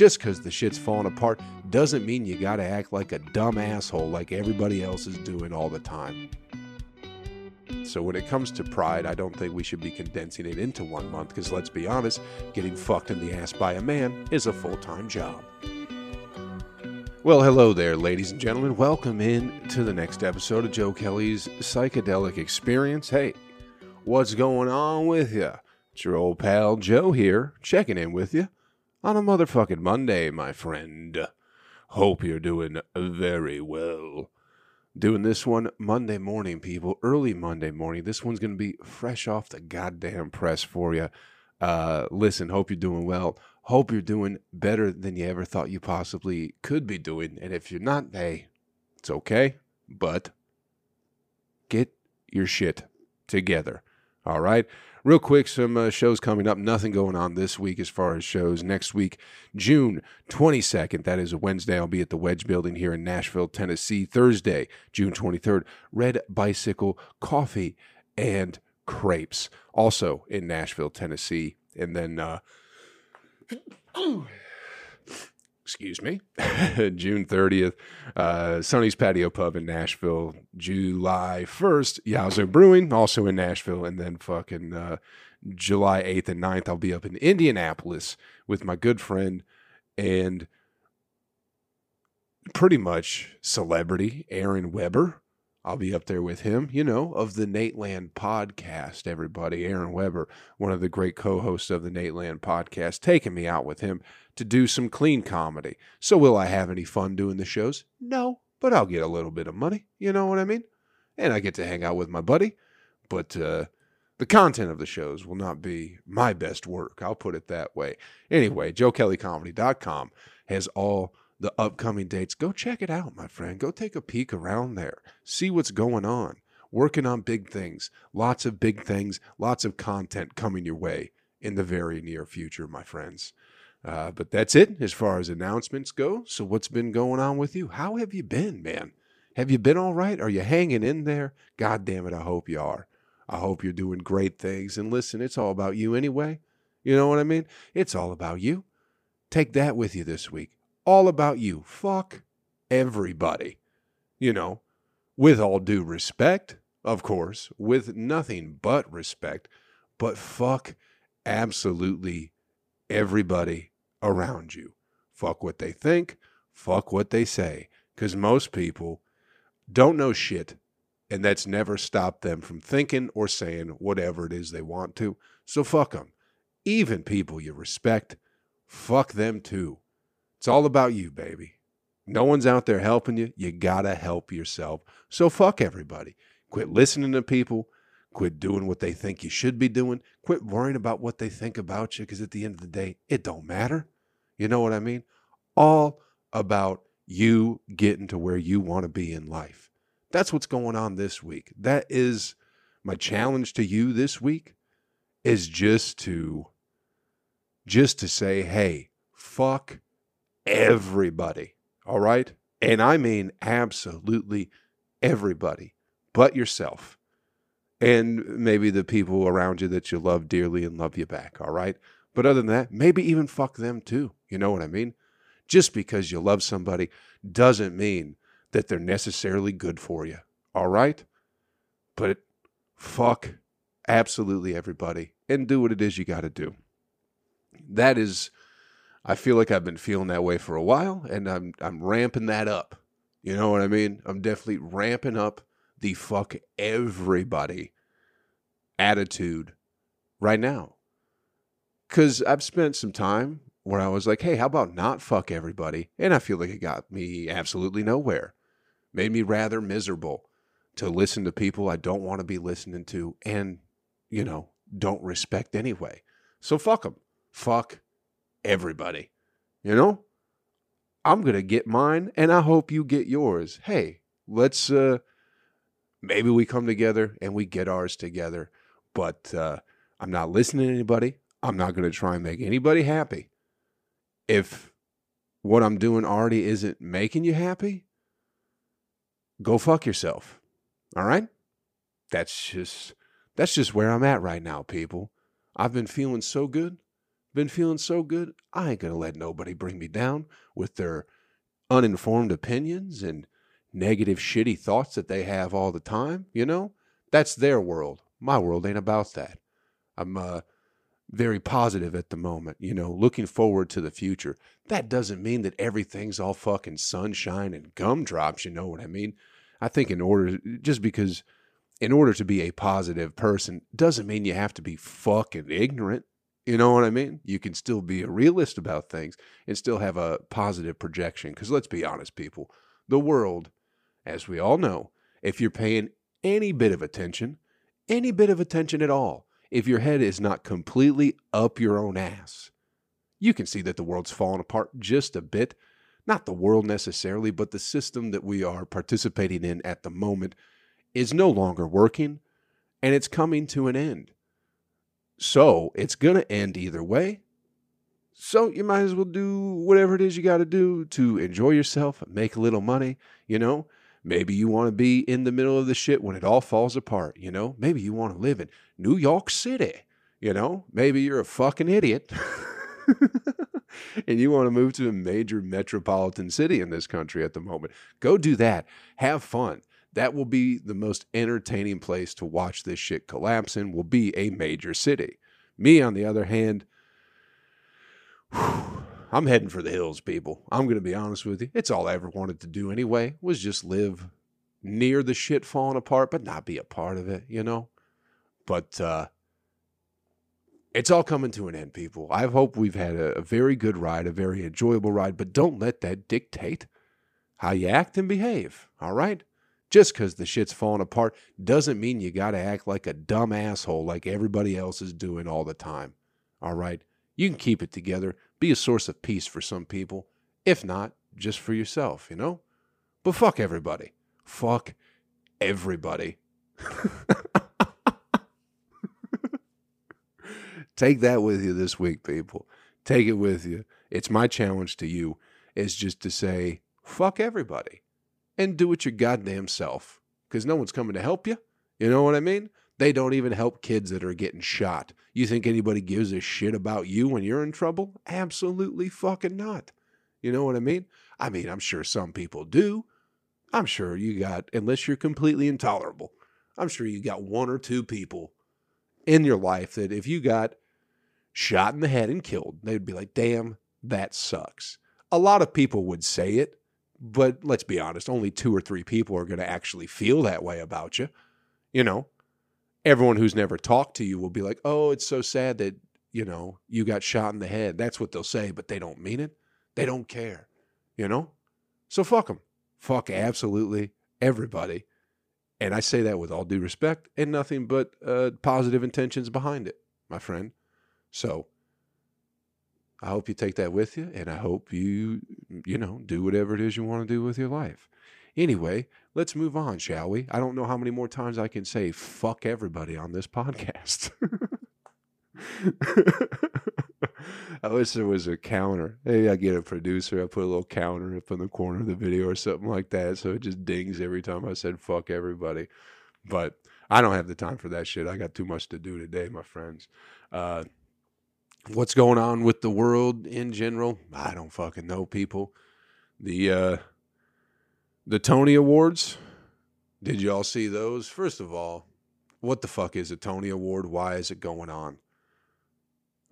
Just because the shit's falling apart doesn't mean you gotta act like a dumb asshole like everybody else is doing all the time. So when it comes to pride, I don't think we should be condensing it into one month because let's be honest, getting fucked in the ass by a man is a full time job. Well, hello there, ladies and gentlemen. Welcome in to the next episode of Joe Kelly's Psychedelic Experience. Hey, what's going on with you? It's your old pal Joe here, checking in with you on a motherfucking Monday, my friend. Hope you're doing very well. Doing this one Monday morning, people, early Monday morning. This one's going to be fresh off the goddamn press for you. Uh, listen, hope you're doing well. Hope you're doing better than you ever thought you possibly could be doing. And if you're not, hey, it's okay. But get your shit together. All right. Real quick, some uh, shows coming up. Nothing going on this week as far as shows. Next week, June 22nd, that is a Wednesday, I'll be at the Wedge Building here in Nashville, Tennessee. Thursday, June 23rd, Red Bicycle Coffee and Crepes, also in Nashville, Tennessee. And then, uh, excuse me, June 30th, uh, Sonny's Patio Pub in Nashville. July 1st, Yazoo Brewing, also in Nashville. And then fucking uh, July 8th and 9th, I'll be up in Indianapolis with my good friend and pretty much celebrity Aaron Weber. I'll be up there with him, you know, of the Nateland podcast, everybody. Aaron Weber, one of the great co hosts of the Nateland podcast, taking me out with him to do some clean comedy. So, will I have any fun doing the shows? No, but I'll get a little bit of money. You know what I mean? And I get to hang out with my buddy. But uh, the content of the shows will not be my best work. I'll put it that way. Anyway, joekellycomedy.com has all the upcoming dates. Go check it out, my friend. Go take a peek around there. See what's going on. Working on big things. Lots of big things. Lots of content coming your way in the very near future, my friends. Uh, but that's it as far as announcements go. So, what's been going on with you? How have you been, man? Have you been all right? Are you hanging in there? God damn it, I hope you are. I hope you're doing great things. And listen, it's all about you anyway. You know what I mean? It's all about you. Take that with you this week. All about you. Fuck everybody. You know, with all due respect, of course, with nothing but respect, but fuck absolutely everybody around you. Fuck what they think, fuck what they say. Because most people don't know shit, and that's never stopped them from thinking or saying whatever it is they want to. So fuck them. Even people you respect, fuck them too. It's all about you, baby. No one's out there helping you. You gotta help yourself. So fuck everybody. Quit listening to people. Quit doing what they think you should be doing. Quit worrying about what they think about you because at the end of the day, it don't matter. You know what I mean? All about you getting to where you want to be in life. That's what's going on this week. That is my challenge to you this week is just to just to say, "Hey, fuck everybody." All right? And I mean absolutely everybody but yourself and maybe the people around you that you love dearly and love you back, all right? But other than that, maybe even fuck them too. You know what I mean? Just because you love somebody doesn't mean that they're necessarily good for you, all right? But fuck absolutely everybody and do what it is you got to do. That is I feel like I've been feeling that way for a while and I'm I'm ramping that up. You know what I mean? I'm definitely ramping up the fuck everybody attitude right now. Because I've spent some time where I was like, hey, how about not fuck everybody? And I feel like it got me absolutely nowhere. Made me rather miserable to listen to people I don't want to be listening to and, you know, don't respect anyway. So fuck them. Fuck everybody. You know? I'm to get mine and I hope you get yours. Hey, let's uh maybe we come together and we get ours together. But uh, I'm not listening to anybody. I'm not to try and make anybody happy. If what I'm doing already isn't making you happy, go fuck yourself. All right? That's just that's just where I'm at right now, people. I've been feeling so good been feeling so good, I ain't going to let nobody bring me down with their uninformed opinions and negative, shitty thoughts that they have all the time. You know, that's their world. My world ain't about that. I'm uh, very positive at the moment, you know, looking forward to the future. That doesn't mean that everything's all fucking sunshine and gumdrops, you know what I mean? I think in order, just because in order to be a positive person doesn't mean you have to be fucking ignorant. You know what I mean? You can still be a realist about things and still have a positive projection. Because let's be honest, people, the world, as we all know, if you're paying any bit of attention, any bit of attention at all, if your head is not completely up your own ass, you can see that the world's falling apart just a bit. Not the world necessarily, but the system that we are participating in at the moment is no longer working and it's coming to an end. So it's going to end either way. So you might as well do whatever it is you got to do to enjoy yourself, make a little money, you know. Maybe you want to be in the middle of the shit when it all falls apart, you know? Maybe you want to live in New York City, you know? Maybe you're a fucking idiot. and you want to move to a major metropolitan city in this country at the moment. Go do that. Have fun. That will be the most entertaining place to watch this shit collapse in, will be a major city. Me, on the other hand, whew, I'm heading for the hills, people. I'm going to be honest with you. It's all I ever wanted to do anyway, was just live near the shit falling apart, but not be a part of it, you know? But uh, it's all coming to an end, people. I hope we've had a, a very good ride, a very enjoyable ride, but don't let that dictate how you act and behave, all right? Just because the shit's falling apart doesn't mean you got to act like a dumb asshole like everybody else is doing all the time, all right? You can keep it together, be a source of peace for some people. If not, just for yourself, you know? But fuck everybody. Fuck everybody. Take that with you this week, people. Take it with you. It's my challenge to you is just to say, fuck everybody and do it your goddamn self because no one's coming to help you. You know what I mean? They don't even help kids that are getting shot. You think anybody gives a shit about you when you're in trouble? Absolutely fucking not. You know what I mean? I mean, I'm sure some people do. I'm sure you got, unless you're completely intolerable, I'm sure you got one or two people in your life that if you got shot in the head and killed, they'd be like, damn, that sucks. A lot of people would say it, but let's be honest, only two or three people are going to actually feel that way about you. You know, everyone who's never talked to you will be like, "Oh, it's so sad that you know you got shot in the head." That's what they'll say, but they don't mean it. They don't care, you know. So fuck them. Fuck absolutely everybody. And I say that with all due respect and nothing but uh, positive intentions behind it, my friend. So I hope you take that with you, and I hope you, you know, do whatever it is you want to do with your life. Anyway, let's move on, shall we? I don't know how many more times I can say fuck everybody on this podcast. I wish there was a counter. Maybe I get a producer. I put a little counter up in the corner of the video or something like that, so it just dings every time I said "fuck everybody." But I don't have the time for that shit. I got too much to do today, my friends. Uh, what's going on with the world in general? I don't fucking know, people. The uh, the Tony Awards. Did y'all see those? First of all, what the fuck is a Tony Award? Why is it going on?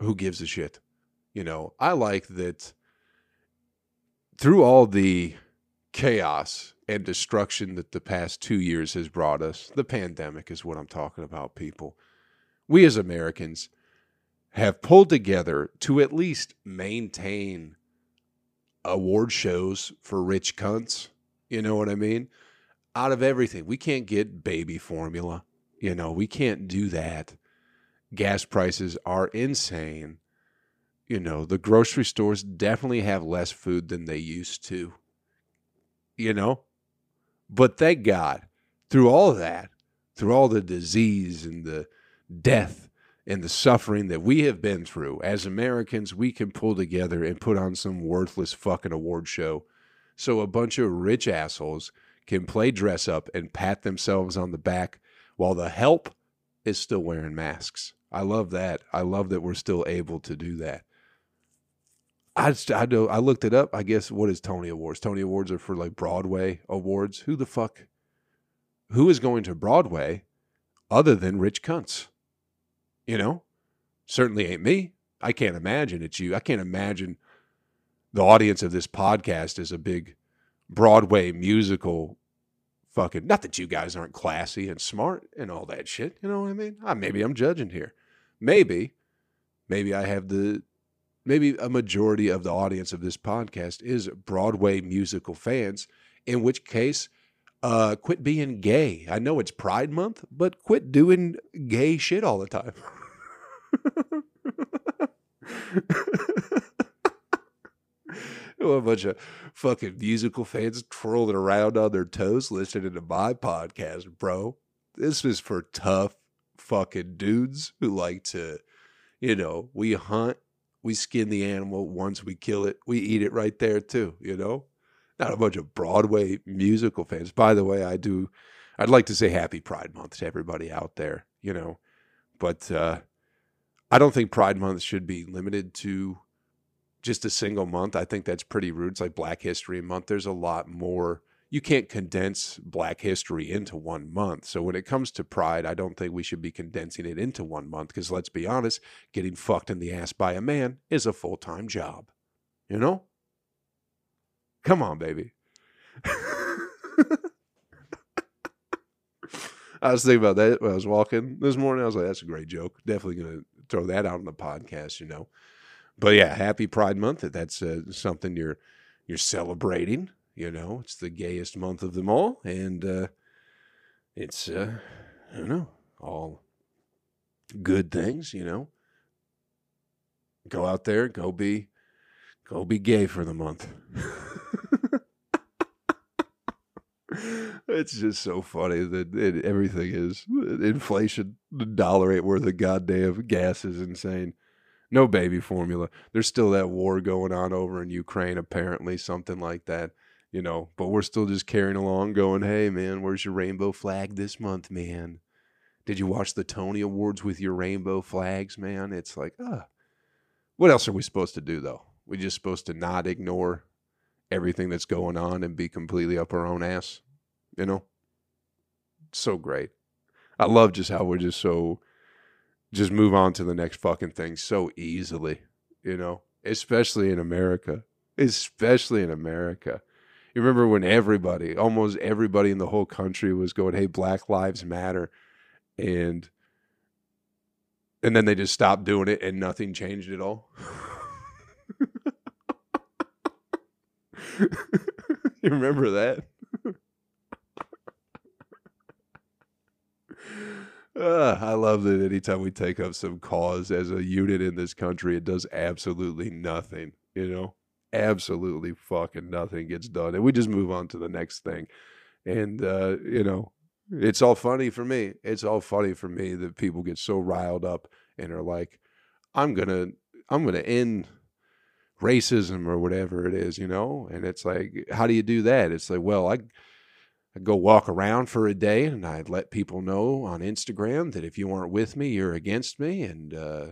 Who gives a shit? You know, I like that through all the chaos and destruction that the past two years has brought us, the pandemic is what I'm talking about, people. We as Americans have pulled together to at least maintain award shows for rich cunts you know what I mean? Out of everything, we can't get baby formula. You know, we can't do that. Gas prices are insane. You know, the grocery stores definitely have less food than they used to. You know? But thank God, through all that, through all the disease and the death and the suffering that we have been through, as Americans, we can pull together and put on some worthless fucking award show so a bunch of rich assholes can play dress up and pat themselves on the back while the help is still wearing masks. I love that. I love that we're still able to do that. I just, I do I looked it up. I guess what is Tony Awards? Tony Awards are for like Broadway awards. Who the fuck? Who is going to Broadway other than rich cunts? You know, certainly ain't me. I can't imagine it's you. I can't imagine the audience of this podcast is a big Broadway musical fucking. Not that you guys aren't classy and smart and all that shit. You know what I mean? Uh, maybe I'm judging here. Maybe, maybe I have the maybe a majority of the audience of this podcast is Broadway musical fans, in which case, uh, quit being gay. I know it's Pride Month, but quit doing gay shit all the time. a bunch of fucking musical fans twirling around on their toes listening to my podcast, bro. This is for tough fucking dudes who like to, you know, we hunt we skin the animal once we kill it. We eat it right there too, you know? Not a bunch of Broadway musical fans. By the way, I do I'd like to say happy Pride Month to everybody out there, you know. But uh I don't think Pride Month should be limited to just a single month. I think that's pretty rude. It's like Black History Month. There's a lot more you can't condense black history into one month. So when it comes to pride, I don't think we should be condensing it into one month because let's be honest, getting fucked in the ass by a man is a full time job. You know? Come on, baby. I was thinking about that when I was walking this morning. I was like, that's a great joke. Definitely going to throw that out on the podcast, you know. But yeah, happy Pride Month. That's uh, something you're you're celebrating. You know, it's the gayest month of them all, and uh, it's uh, I don't know all good things. You know, go out there, go be, go be gay for the month. It's just so funny that it, everything is inflation. The dollar ain't worth a goddamn. Gas is insane. No baby formula. There's still that war going on over in Ukraine, apparently, something like that you know, but we're still just carrying along going, hey, man, where's your rainbow flag this month, man? Did you watch the Tony Awards with your rainbow flags, man? It's like, ah. What else are we supposed to do, though? We're just supposed to not ignore everything that's going on and be completely up our own ass, you know? So great. I love just how we're just so, just move on to the next fucking thing so easily, you know? Especially in America. Especially in America you remember when everybody, almost everybody in the whole country was going, "Hey, Black Lives Matter," and and then they just stopped doing it and nothing changed at all. you remember that? Uh, I love that anytime we take up some cause as a unit in this country, it does absolutely nothing, you know? absolutely fucking nothing gets done and we just move on to the next thing. And uh, you know it's all funny for me. It's all funny for me that people get so riled up and are like i'm gonna i'm gonna end racism or whatever it is you know? And it's like how do you do that? It's like well i I go walk around for a day and I'd let people know on Instagram that if you aren't with me, you're against me. And, uh,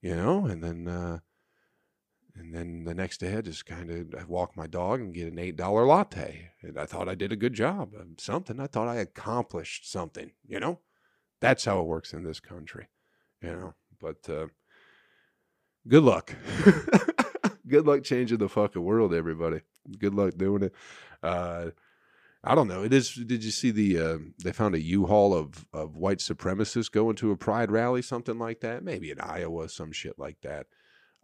you know, and then, uh, and then the next day, I just kind of walk my dog and get an eight dollar latte. And I thought I did a good job, something. I thought I accomplished something. You know, that's how it works in this country. You know, but uh, good luck. good luck changing the fucking world, everybody. Good luck doing it. Uh, I don't know. It is. Did you see the? Uh, they found a U-Haul of of white supremacists going to a pride rally, something like that. Maybe in Iowa, some shit like that.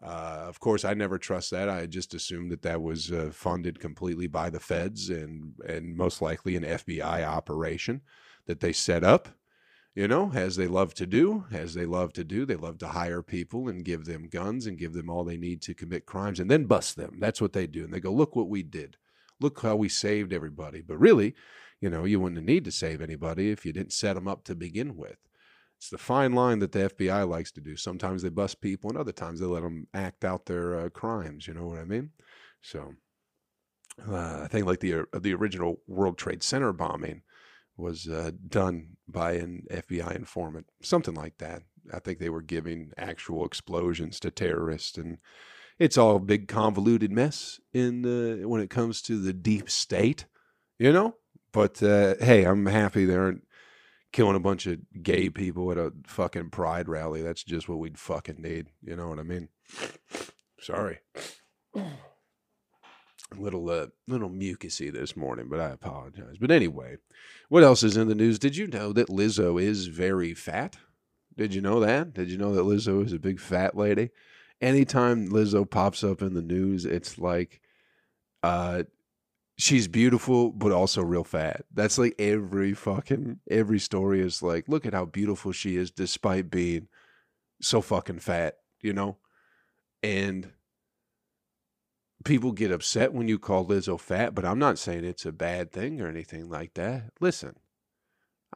Uh, of course, I never trust that. I just assumed that that was uh, funded completely by the feds and and most likely an FBI operation that they set up. You know, as they love to do, as they love to do, they love to hire people and give them guns and give them all they need to commit crimes and then bust them. That's what they do. And they go, look what we did. Look how we saved everybody. But really, you know, you wouldn't need to save anybody if you didn't set them up to begin with. It's the fine line that the FBI likes to do. Sometimes they bust people, and other times they let them act out their uh, crimes. You know what I mean? So uh, I think like the uh, the original World Trade Center bombing was uh, done by an FBI informant, something like that. I think they were giving actual explosions to terrorists, and it's all a big convoluted mess in the when it comes to the deep state, you know. But uh, hey, I'm happy they aren't killing a bunch of gay people at a fucking pride rally. That's just what we'd fucking need. You know what I mean? Sorry. A little uh, little mucusy this morning, but I apologize. But anyway, what else is in the news? Did you know that Lizzo is very fat? Did you know that? Did you know that Lizzo is a big fat lady? Anytime Lizzo pops up in the news, it's like uh she's beautiful but also real fat. That's like every fucking every story is like, look at how beautiful she is despite being so fucking fat, you know? And people get upset when you call Lizzo fat, but I'm not saying it's a bad thing or anything like that. Listen,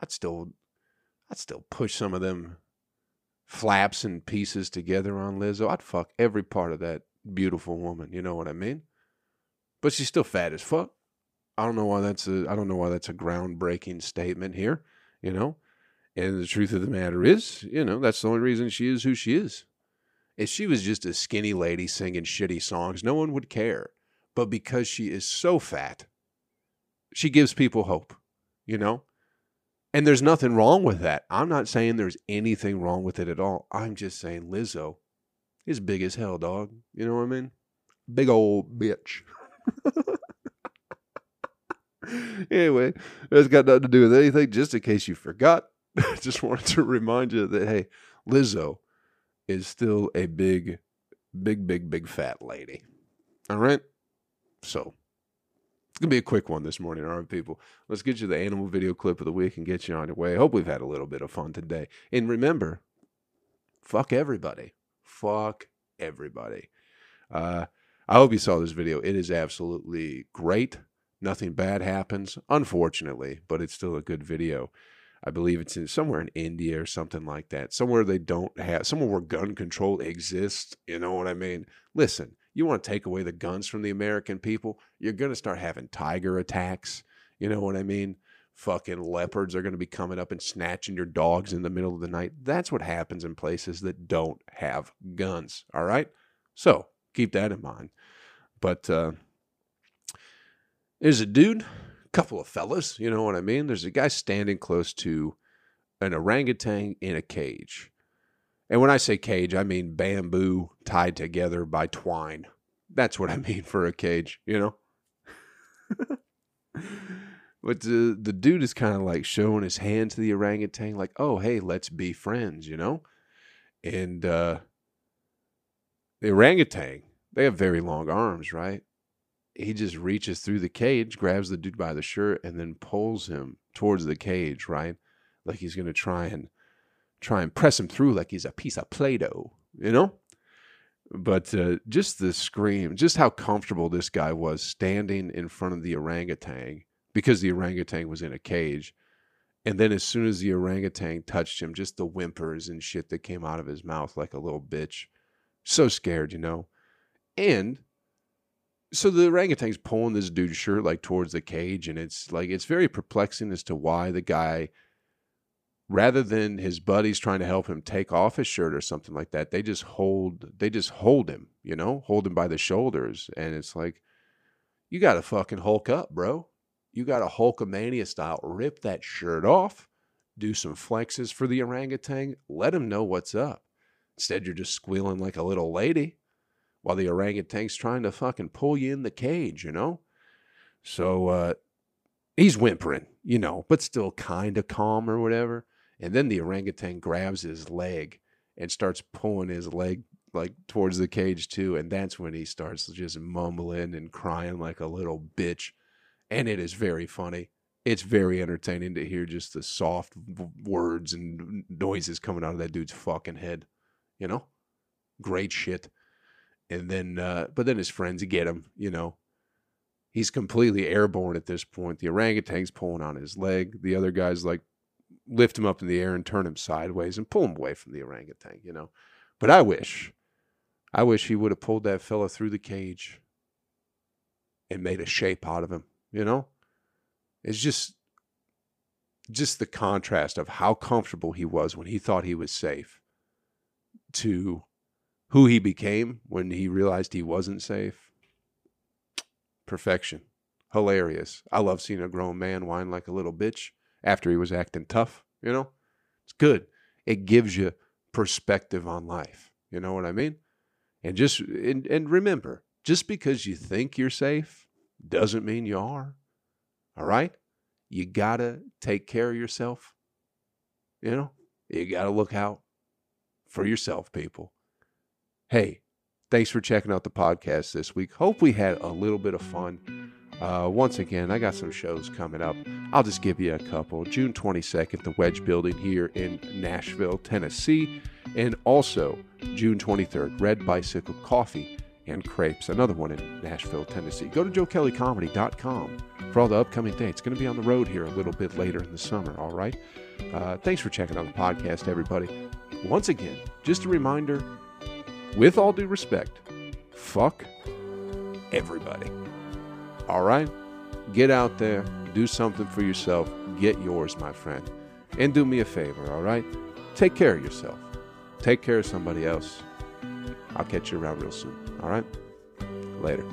I'd still I'd still push some of them flaps and pieces together on Lizzo. I'd fuck every part of that beautiful woman, you know what I mean? But she's still fat as fuck. I don't know why that's a I don't know why that's a groundbreaking statement here, you know? And the truth of the matter is, you know, that's the only reason she is who she is. If she was just a skinny lady singing shitty songs, no one would care. But because she is so fat, she gives people hope, you know? And there's nothing wrong with that. I'm not saying there's anything wrong with it at all. I'm just saying Lizzo is big as hell, dog. You know what I mean? Big old bitch. anyway, it's got nothing to do with anything. Just in case you forgot, I just wanted to remind you that, hey, Lizzo is still a big, big, big, big fat lady. All right? So, it's to be a quick one this morning, all right, people? Let's get you the animal video clip of the week and get you on your way. I hope we've had a little bit of fun today. And remember, fuck everybody. Fuck everybody. Uh, I hope you saw this video. It is absolutely great. Nothing bad happens, unfortunately, but it's still a good video. I believe it's in somewhere in India or something like that. Somewhere they don't have, somewhere where gun control exists. You know what I mean? Listen, you want to take away the guns from the American people, you're going to start having tiger attacks. You know what I mean? Fucking leopards are going to be coming up and snatching your dogs in the middle of the night. That's what happens in places that don't have guns. All right? So keep that in mind. But uh, there's a dude a couple of fellas, you know what I mean? There's a guy standing close to an orangutan in a cage. And when I say cage, I mean bamboo tied together by twine. That's what I mean for a cage, you know? but the, the dude is kind of like showing his hand to the orangutan, like, oh, hey, let's be friends, you know? And uh, the orangutan, they have very long arms, right? he just reaches through the cage, grabs the dude by the shirt, and then pulls him towards the cage, right? Like he's gonna try and try and press him through like he's a piece of Play-Doh, you know? But uh, just the scream, just how comfortable this guy was standing in front of the orangutan because the orangutan was in a cage. And then as soon as the orangutan touched him, just the whimpers and shit that came out of his mouth like a little bitch. So scared, you know? And so the orangutan's pulling this dude's shirt like towards the cage, and it's like it's very perplexing as to why the guy, rather than his buddies trying to help him take off his shirt or something like that, they just hold they just hold him, you know, hold him by the shoulders, and it's like, you got to fucking hulk up, bro. You got to Hulkamania style rip that shirt off, do some flexes for the orangutan, let him know what's up. Instead, you're just squealing like a little lady while the orangutan's trying to fucking pull you in the cage, you know? So uh, he's whimpering, you know, but still kind of calm or whatever. And then the orangutan grabs his leg and starts pulling his leg like towards the cage too. And that's when he starts just mumbling and crying like a little bitch. And it is very funny. It's very entertaining to hear just the soft words and noises coming out of that dude's fucking head. You know? Great shit and then uh, but then his friends get him you know he's completely airborne at this point the orangutan's pulling on his leg the other guys like lift him up in the air and turn him sideways and pull him away from the orangutan you know but i wish i wish he would have pulled that fella through the cage and made a shape out of him you know it's just just the contrast of how comfortable he was when he thought he was safe to who he became when he realized he wasn't safe. Perfection. Hilarious. I love seeing a grown man whine like a little bitch after he was acting tough, you know? It's good. It gives you perspective on life. You know what I mean? And just and, and remember, just because you think you're safe doesn't mean you are. All right? You got to take care of yourself. You know, you got to look out for yourself, people. Hey, thanks for checking out the podcast this week. Hope we had a little bit of fun. Uh, once again, I got some shows coming up. I'll just give you a couple. June 22nd, the Wedge Building here in Nashville, Tennessee. And also June 23rd, Red Bicycle Coffee and Crepes, another one in Nashville, Tennessee. Go to joekellycomedy.com for all the upcoming dates. Going to be on the road here a little bit later in the summer, all right? Uh, thanks for checking out the podcast, everybody. Once again, just a reminder with all due respect, fuck everybody. All right? Get out there, do something for yourself, get yours, my friend. And do me a favor, all right? Take care of yourself. Take care of somebody else. I'll catch you around real soon. All right? Later.